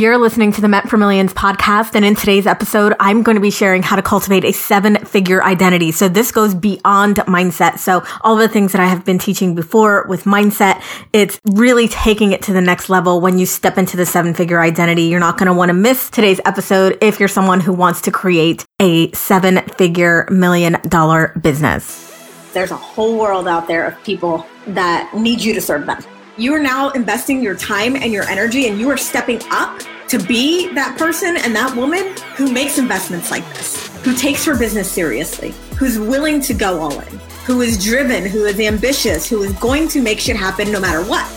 You're listening to the Meant for Millions podcast. And in today's episode, I'm going to be sharing how to cultivate a seven figure identity. So this goes beyond mindset. So all the things that I have been teaching before with mindset, it's really taking it to the next level when you step into the seven figure identity. You're not going to want to miss today's episode if you're someone who wants to create a seven figure million dollar business. There's a whole world out there of people that need you to serve them. You are now investing your time and your energy, and you are stepping up to be that person and that woman who makes investments like this, who takes her business seriously, who's willing to go all in, who is driven, who is ambitious, who is going to make shit happen no matter what.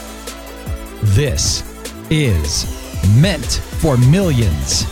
This is Meant for Millions.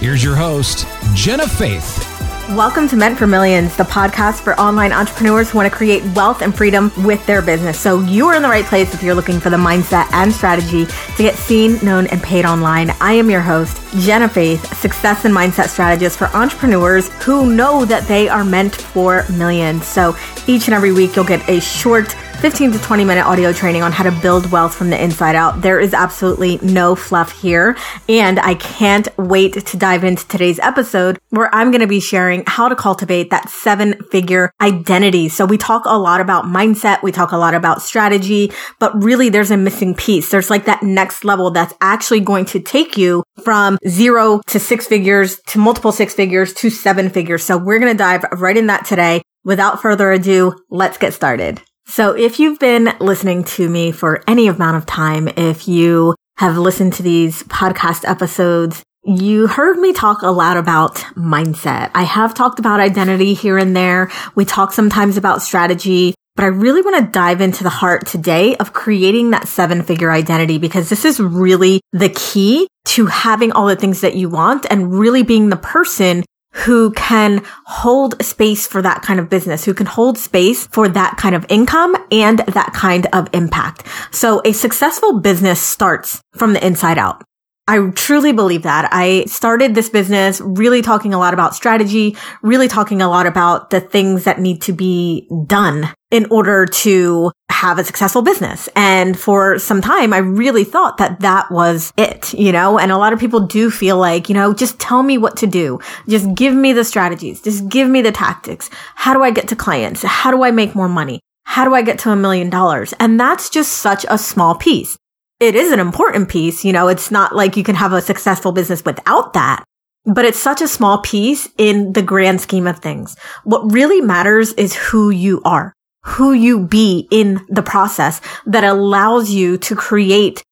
Here's your host, Jenna Faith. Welcome to Meant for Millions, the podcast for online entrepreneurs who want to create wealth and freedom with their business. So you are in the right place if you're looking for the mindset and strategy to get seen, known, and paid online. I am your host, Jenna Faith, success and mindset strategist for entrepreneurs who know that they are meant for millions. So each and every week you'll get a short 15 to 20 minute audio training on how to build wealth from the inside out. There is absolutely no fluff here. And I can't wait to dive into today's episode where I'm going to be sharing how to cultivate that seven figure identity. So we talk a lot about mindset. We talk a lot about strategy, but really there's a missing piece. There's like that next level that's actually going to take you from zero to six figures to multiple six figures to seven figures. So we're going to dive right in that today. Without further ado, let's get started. So if you've been listening to me for any amount of time, if you have listened to these podcast episodes, you heard me talk a lot about mindset. I have talked about identity here and there. We talk sometimes about strategy, but I really want to dive into the heart today of creating that seven figure identity because this is really the key to having all the things that you want and really being the person who can hold space for that kind of business, who can hold space for that kind of income and that kind of impact. So a successful business starts from the inside out. I truly believe that. I started this business really talking a lot about strategy, really talking a lot about the things that need to be done in order to have a successful business. And for some time, I really thought that that was it, you know, and a lot of people do feel like, you know, just tell me what to do. Just give me the strategies. Just give me the tactics. How do I get to clients? How do I make more money? How do I get to a million dollars? And that's just such a small piece it is an important piece. You know, it's not like you can have a successful business without that, but it's such a small piece in the grand scheme of things. What really matters is who you are, who you be in the process that allows you to create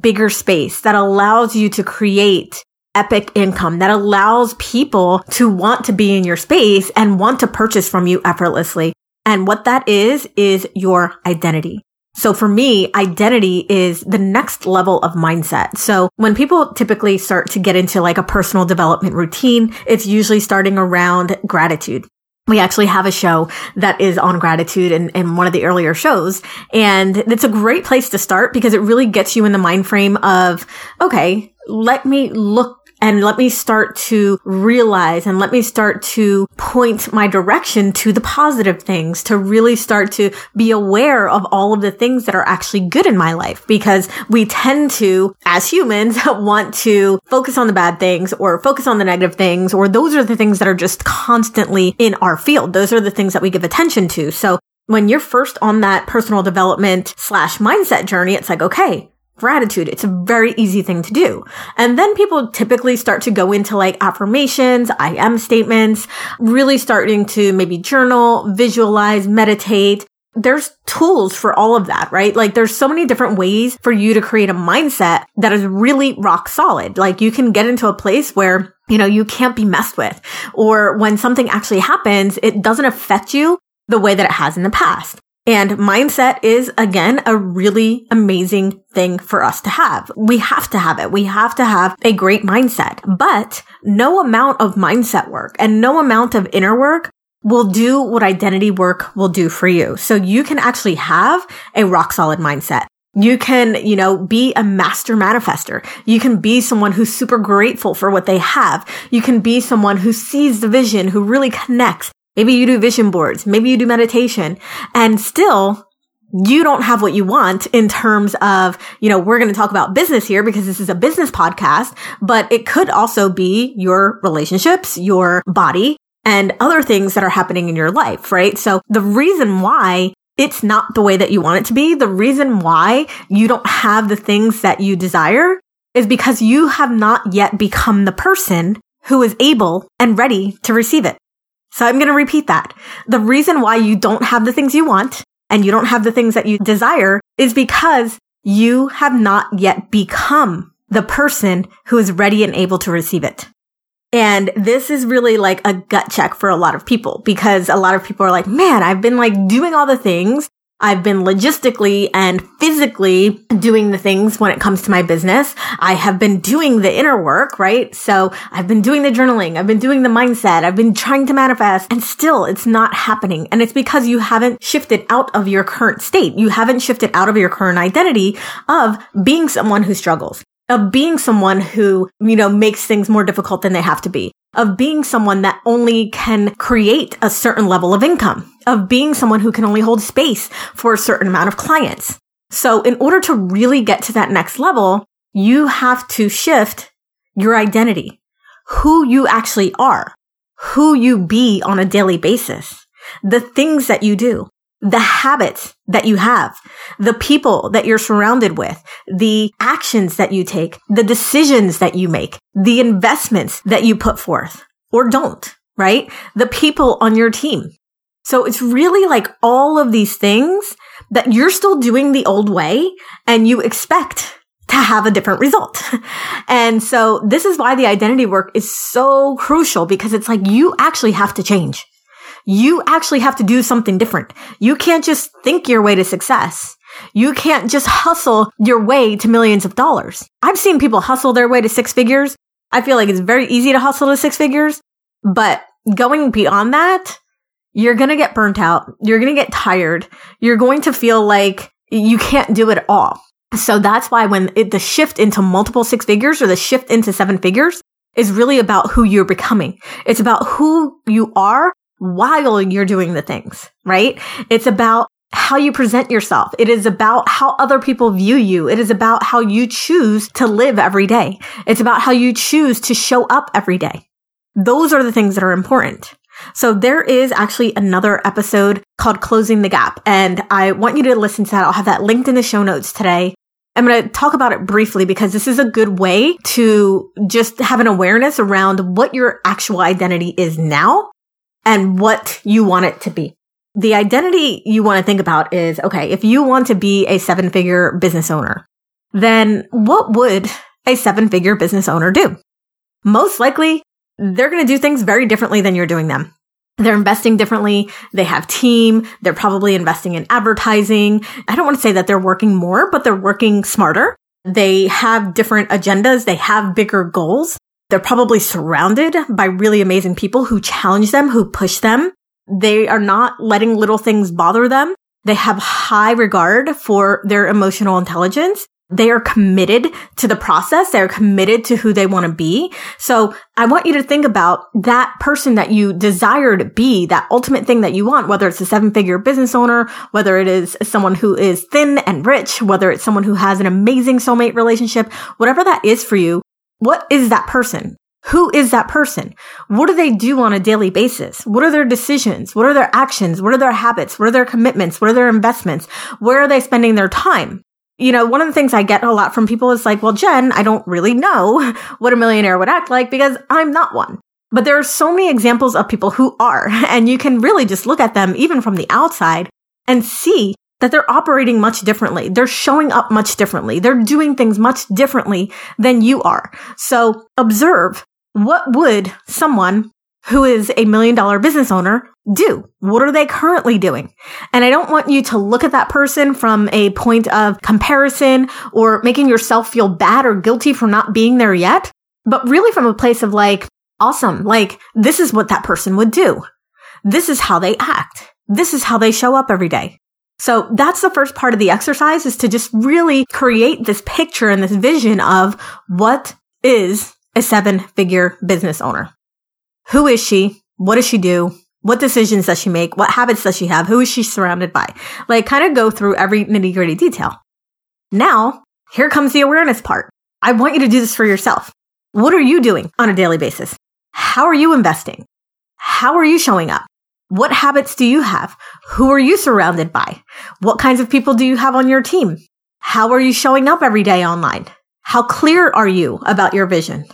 bigger space, that allows you to create epic income that allows people to want to be in your space and want to purchase from you effortlessly. And what that is, is your identity. So for me, identity is the next level of mindset. So when people typically start to get into like a personal development routine, it's usually starting around gratitude. We actually have a show that is on gratitude in, in one of the earlier shows. And it's a great place to start because it really gets you in the mind frame of, okay, let me look and let me start to realize and let me start to point my direction to the positive things, to really start to be aware of all of the things that are actually good in my life because we tend to, as humans, want to focus on the bad things or focus on the negative things, or those are the things that are just constantly in our field. Those are the things that we give attention to. So when you're first on that personal development slash mindset journey, it's like, okay, gratitude. It's a very easy thing to do. And then people typically start to go into like affirmations, I am statements, really starting to maybe journal, visualize, meditate. There's tools for all of that, right? Like there's so many different ways for you to create a mindset that is really rock solid. Like you can get into a place where you know, you can't be messed with. Or when something actually happens, it doesn't affect you the way that it has in the past. And mindset is again a really amazing thing for us to have. We have to have it. We have to have a great mindset, but no amount of mindset work and no amount of inner work will do what identity work will do for you. So you can actually have a rock solid mindset. You can, you know, be a master manifester. You can be someone who's super grateful for what they have. You can be someone who sees the vision, who really connects Maybe you do vision boards. Maybe you do meditation and still you don't have what you want in terms of, you know, we're going to talk about business here because this is a business podcast, but it could also be your relationships, your body, and other things that are happening in your life, right? So the reason why it's not the way that you want it to be, the reason why you don't have the things that you desire is because you have not yet become the person who is able and ready to receive it. So I'm going to repeat that. The reason why you don't have the things you want and you don't have the things that you desire is because you have not yet become the person who is ready and able to receive it. And this is really like a gut check for a lot of people because a lot of people are like, man, I've been like doing all the things. I've been logistically and physically doing the things when it comes to my business. I have been doing the inner work, right? So I've been doing the journaling. I've been doing the mindset. I've been trying to manifest and still it's not happening. And it's because you haven't shifted out of your current state. You haven't shifted out of your current identity of being someone who struggles of being someone who, you know, makes things more difficult than they have to be, of being someone that only can create a certain level of income, of being someone who can only hold space for a certain amount of clients. So in order to really get to that next level, you have to shift your identity, who you actually are, who you be on a daily basis, the things that you do, the habits that you have, the people that you're surrounded with, the actions that you take, the decisions that you make, the investments that you put forth or don't, right? The people on your team. So it's really like all of these things that you're still doing the old way and you expect to have a different result. And so this is why the identity work is so crucial because it's like you actually have to change you actually have to do something different. You can't just think your way to success. You can't just hustle your way to millions of dollars. I've seen people hustle their way to six figures. I feel like it's very easy to hustle to six figures, but going beyond that, you're going to get burnt out. You're going to get tired. You're going to feel like you can't do it all. So that's why when it, the shift into multiple six figures or the shift into seven figures is really about who you're becoming. It's about who you are while you're doing the things, right? It's about how you present yourself. It is about how other people view you. It is about how you choose to live every day. It's about how you choose to show up every day. Those are the things that are important. So there is actually another episode called Closing the Gap, and I want you to listen to that. I'll have that linked in the show notes today. I'm going to talk about it briefly because this is a good way to just have an awareness around what your actual identity is now and what you want it to be. The identity you want to think about is, okay, if you want to be a seven figure business owner, then what would a seven figure business owner do? Most likely, they're going to do things very differently than you're doing them. They're investing differently. They have team. They're probably investing in advertising. I don't want to say that they're working more, but they're working smarter. They have different agendas. They have bigger goals. They're probably surrounded by really amazing people who challenge them, who push them. They are not letting little things bother them. They have high regard for their emotional intelligence. They are committed to the process. They're committed to who they want to be. So I want you to think about that person that you desire to be, that ultimate thing that you want, whether it's a seven figure business owner, whether it is someone who is thin and rich, whether it's someone who has an amazing soulmate relationship, whatever that is for you, what is that person? Who is that person? What do they do on a daily basis? What are their decisions? What are their actions? What are their habits? What are their commitments? What are their investments? Where are they spending their time? You know, one of the things I get a lot from people is like, well, Jen, I don't really know what a millionaire would act like because I'm not one. But there are so many examples of people who are, and you can really just look at them even from the outside and see that they're operating much differently. They're showing up much differently. They're doing things much differently than you are. So observe what would someone who is a million dollar business owner do? What are they currently doing? And I don't want you to look at that person from a point of comparison or making yourself feel bad or guilty for not being there yet, but really from a place of like, awesome. Like this is what that person would do. This is how they act. This is how they show up every day. So that's the first part of the exercise is to just really create this picture and this vision of what is a seven figure business owner. Who is she? What does she do? What decisions does she make? What habits does she have? Who is she surrounded by? Like kind of go through every nitty gritty detail. Now, here comes the awareness part. I want you to do this for yourself. What are you doing on a daily basis? How are you investing? How are you showing up? What habits do you have? Who are you surrounded by? What kinds of people do you have on your team? How are you showing up every day online? How clear are you about your vision?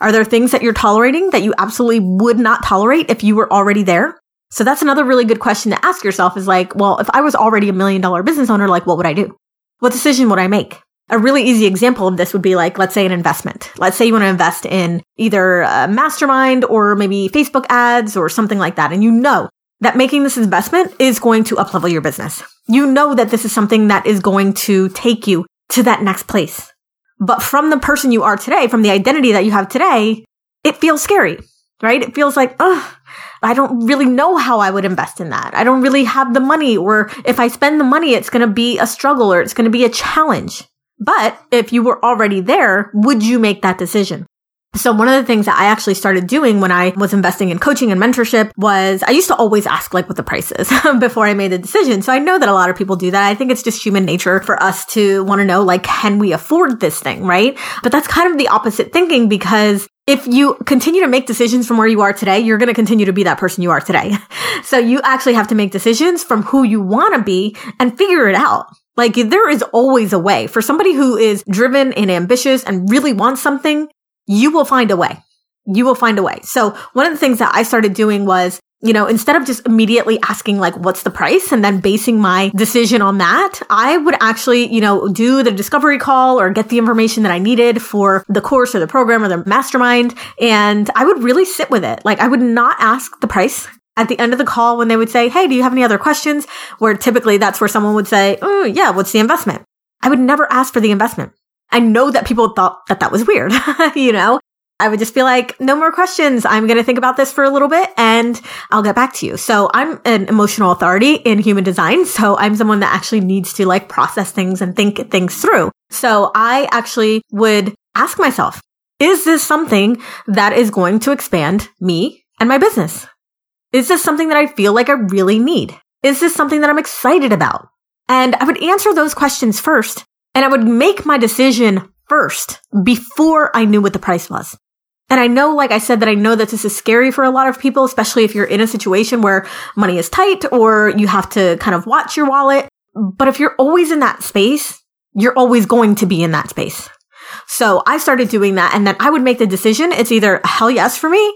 Are there things that you're tolerating that you absolutely would not tolerate if you were already there? So that's another really good question to ask yourself is like, well, if I was already a million dollar business owner, like what would I do? What decision would I make? A really easy example of this would be like, let's say an investment. Let's say you want to invest in either a mastermind or maybe Facebook ads or something like that. And you know that making this investment is going to uplevel your business. You know that this is something that is going to take you to that next place. But from the person you are today, from the identity that you have today, it feels scary, right? It feels like, oh, I don't really know how I would invest in that. I don't really have the money, or if I spend the money, it's going to be a struggle or it's going to be a challenge. But if you were already there, would you make that decision? So one of the things that I actually started doing when I was investing in coaching and mentorship was I used to always ask like what the price is before I made a decision. So I know that a lot of people do that. I think it's just human nature for us to want to know like, can we afford this thing? Right. But that's kind of the opposite thinking because if you continue to make decisions from where you are today, you're going to continue to be that person you are today. so you actually have to make decisions from who you want to be and figure it out. Like there is always a way for somebody who is driven and ambitious and really wants something you will find a way. You will find a way. So one of the things that I started doing was, you know, instead of just immediately asking like, what's the price and then basing my decision on that, I would actually, you know, do the discovery call or get the information that I needed for the course or the program or the mastermind. And I would really sit with it. Like I would not ask the price at the end of the call when they would say, Hey, do you have any other questions? Where typically that's where someone would say, Oh, yeah, what's the investment? I would never ask for the investment. I know that people thought that that was weird, you know? I would just be like, no more questions. I'm going to think about this for a little bit and I'll get back to you. So I'm an emotional authority in human design. So I'm someone that actually needs to like process things and think things through. So I actually would ask myself, is this something that is going to expand me and my business? Is this something that I feel like I really need? Is this something that I'm excited about? And I would answer those questions first and I would make my decision first before I knew what the price was. And I know, like I said, that I know that this is scary for a lot of people, especially if you're in a situation where money is tight or you have to kind of watch your wallet. But if you're always in that space, you're always going to be in that space. So I started doing that and then I would make the decision. It's either hell yes for me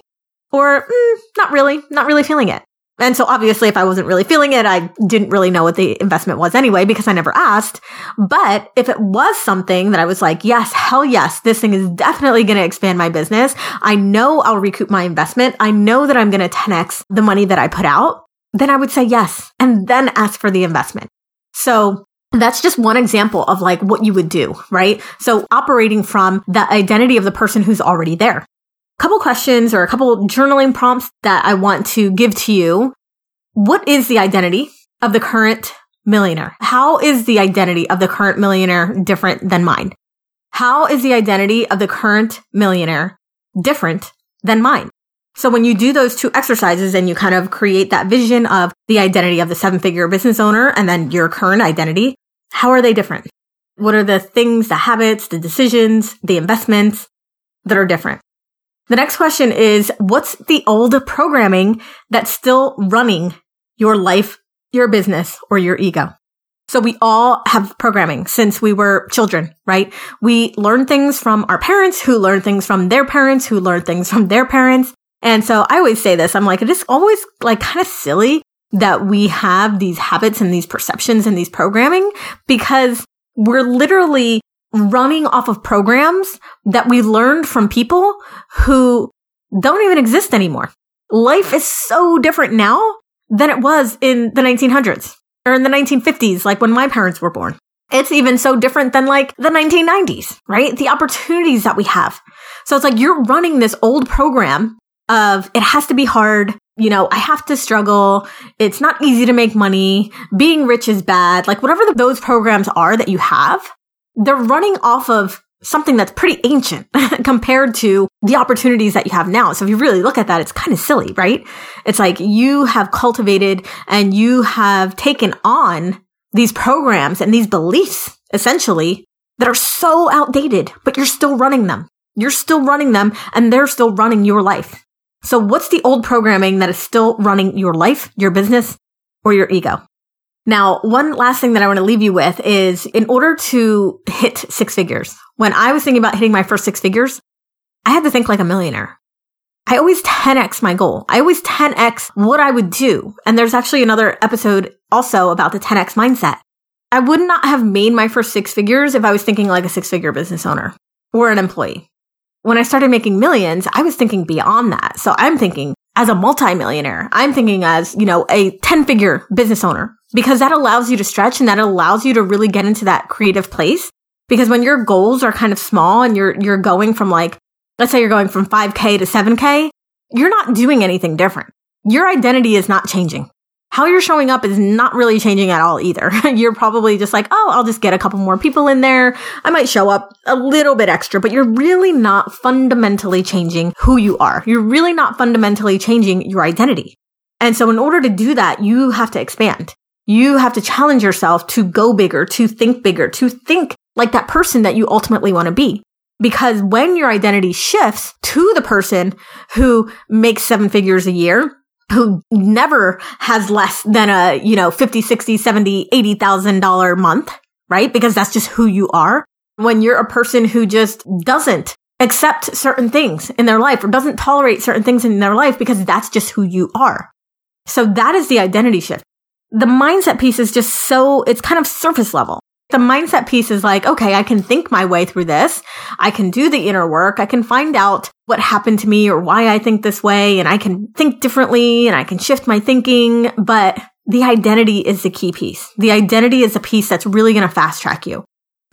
or mm, not really, not really feeling it. And so obviously, if I wasn't really feeling it, I didn't really know what the investment was anyway, because I never asked. But if it was something that I was like, yes, hell yes, this thing is definitely going to expand my business. I know I'll recoup my investment. I know that I'm going to 10x the money that I put out. Then I would say yes and then ask for the investment. So that's just one example of like what you would do, right? So operating from the identity of the person who's already there couple questions or a couple journaling prompts that I want to give to you. What is the identity of the current millionaire? How is the identity of the current millionaire different than mine? How is the identity of the current millionaire different than mine? So when you do those two exercises and you kind of create that vision of the identity of the seven figure business owner and then your current identity, how are they different? What are the things, the habits, the decisions, the investments that are different? The next question is, what's the old programming that's still running your life, your business, or your ego? So we all have programming since we were children, right? We learn things from our parents who learn things from their parents who learn things from their parents. And so I always say this, I'm like, it is always like kind of silly that we have these habits and these perceptions and these programming because we're literally running off of programs that we learned from people who don't even exist anymore. Life is so different now than it was in the 1900s or in the 1950s, like when my parents were born. It's even so different than like the 1990s, right? The opportunities that we have. So it's like you're running this old program of it has to be hard. You know, I have to struggle. It's not easy to make money. Being rich is bad. Like whatever those programs are that you have, they're running off of something that's pretty ancient compared to the opportunities that you have now. So if you really look at that, it's kind of silly, right? It's like you have cultivated and you have taken on these programs and these beliefs essentially that are so outdated, but you're still running them. You're still running them and they're still running your life. So what's the old programming that is still running your life, your business, or your ego? Now, one last thing that I want to leave you with is in order to hit six figures, when I was thinking about hitting my first six figures, I had to think like a millionaire. I always 10x my goal. I always 10x what I would do. And there's actually another episode also about the 10x mindset. I would not have made my first six figures if I was thinking like a six figure business owner or an employee. When I started making millions, I was thinking beyond that. So I'm thinking as a multimillionaire, I'm thinking as, you know, a 10 figure business owner because that allows you to stretch and that allows you to really get into that creative place. Because when your goals are kind of small and you're, you're going from like, let's say you're going from 5K to 7K, you're not doing anything different. Your identity is not changing. How you're showing up is not really changing at all either. you're probably just like, oh, I'll just get a couple more people in there. I might show up a little bit extra, but you're really not fundamentally changing who you are. You're really not fundamentally changing your identity. And so in order to do that, you have to expand. You have to challenge yourself to go bigger, to think bigger, to think like that person that you ultimately want to be. Because when your identity shifts to the person who makes seven figures a year, who never has less than a, you know, 50, 60, 70, 80,000 dollar month, right? Because that's just who you are. When you're a person who just doesn't accept certain things in their life or doesn't tolerate certain things in their life because that's just who you are. So that is the identity shift the mindset piece is just so, it's kind of surface level. The mindset piece is like, okay, I can think my way through this. I can do the inner work. I can find out what happened to me or why I think this way and I can think differently and I can shift my thinking. But the identity is the key piece. The identity is the piece that's really going to fast track you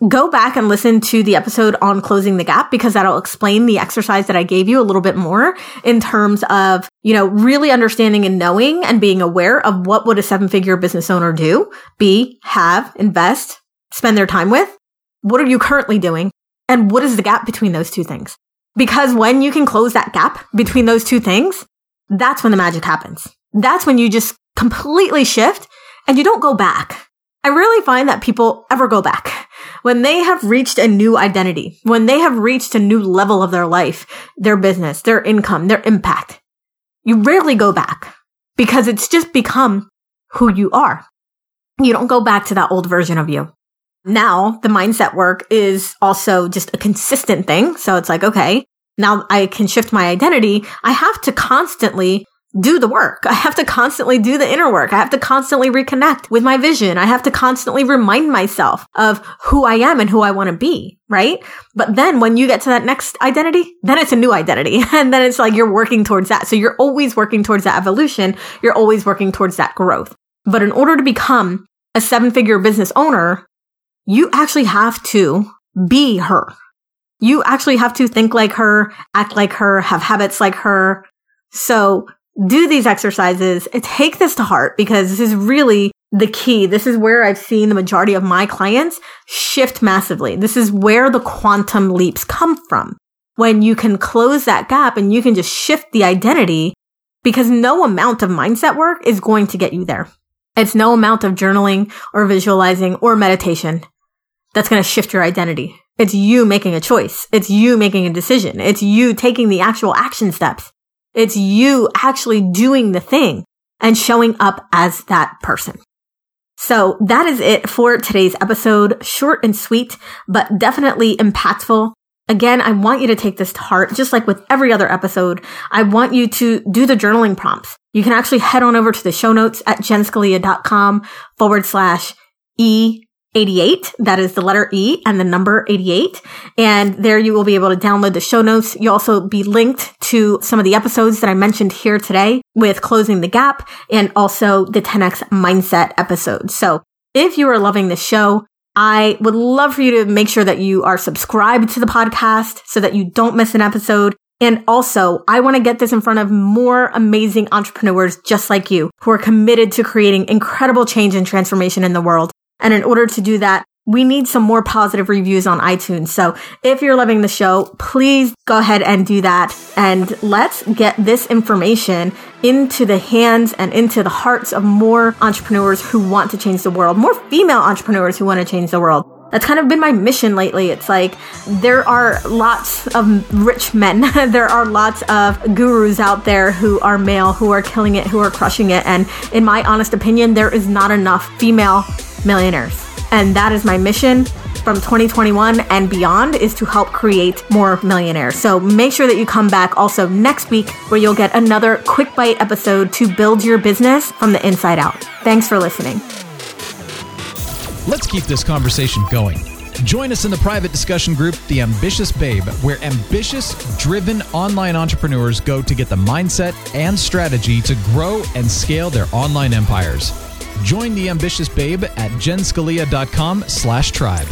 go back and listen to the episode on closing the gap because that'll explain the exercise that I gave you a little bit more in terms of, you know, really understanding and knowing and being aware of what would a seven figure business owner do, be, have, invest, spend their time with. What are you currently doing? And what is the gap between those two things? Because when you can close that gap between those two things, that's when the magic happens. That's when you just completely shift and you don't go back. I really find that people ever go back when they have reached a new identity, when they have reached a new level of their life, their business, their income, their impact, you rarely go back because it's just become who you are. You don't go back to that old version of you. Now the mindset work is also just a consistent thing. So it's like, okay, now I can shift my identity. I have to constantly do the work. I have to constantly do the inner work. I have to constantly reconnect with my vision. I have to constantly remind myself of who I am and who I want to be. Right. But then when you get to that next identity, then it's a new identity. And then it's like you're working towards that. So you're always working towards that evolution. You're always working towards that growth. But in order to become a seven figure business owner, you actually have to be her. You actually have to think like her, act like her, have habits like her. So do these exercises, take this to heart because this is really the key. This is where I've seen the majority of my clients shift massively. This is where the quantum leaps come from. When you can close that gap and you can just shift the identity because no amount of mindset work is going to get you there. It's no amount of journaling or visualizing or meditation that's going to shift your identity. It's you making a choice. It's you making a decision. It's you taking the actual action steps. It's you actually doing the thing and showing up as that person. So that is it for today's episode. Short and sweet, but definitely impactful. Again, I want you to take this to heart, just like with every other episode. I want you to do the journaling prompts. You can actually head on over to the show notes at jenscalia.com forward slash E 88. That is the letter E and the number 88. And there you will be able to download the show notes. You'll also be linked to some of the episodes that I mentioned here today with closing the gap and also the 10x mindset episode. So if you are loving this show, I would love for you to make sure that you are subscribed to the podcast so that you don't miss an episode. And also, I want to get this in front of more amazing entrepreneurs just like you who are committed to creating incredible change and transformation in the world. And in order to do that, we need some more positive reviews on iTunes. So if you're loving the show, please go ahead and do that. And let's get this information into the hands and into the hearts of more entrepreneurs who want to change the world, more female entrepreneurs who want to change the world. That's kind of been my mission lately. It's like there are lots of rich men. there are lots of gurus out there who are male, who are killing it, who are crushing it. And in my honest opinion, there is not enough female millionaires. And that is my mission from 2021 and beyond is to help create more millionaires. So make sure that you come back also next week where you'll get another quick bite episode to build your business from the inside out. Thanks for listening. Let's keep this conversation going. Join us in the private discussion group, The Ambitious Babe, where ambitious, driven online entrepreneurs go to get the mindset and strategy to grow and scale their online empires. Join the ambitious babe at jenscalia.com slash tribe.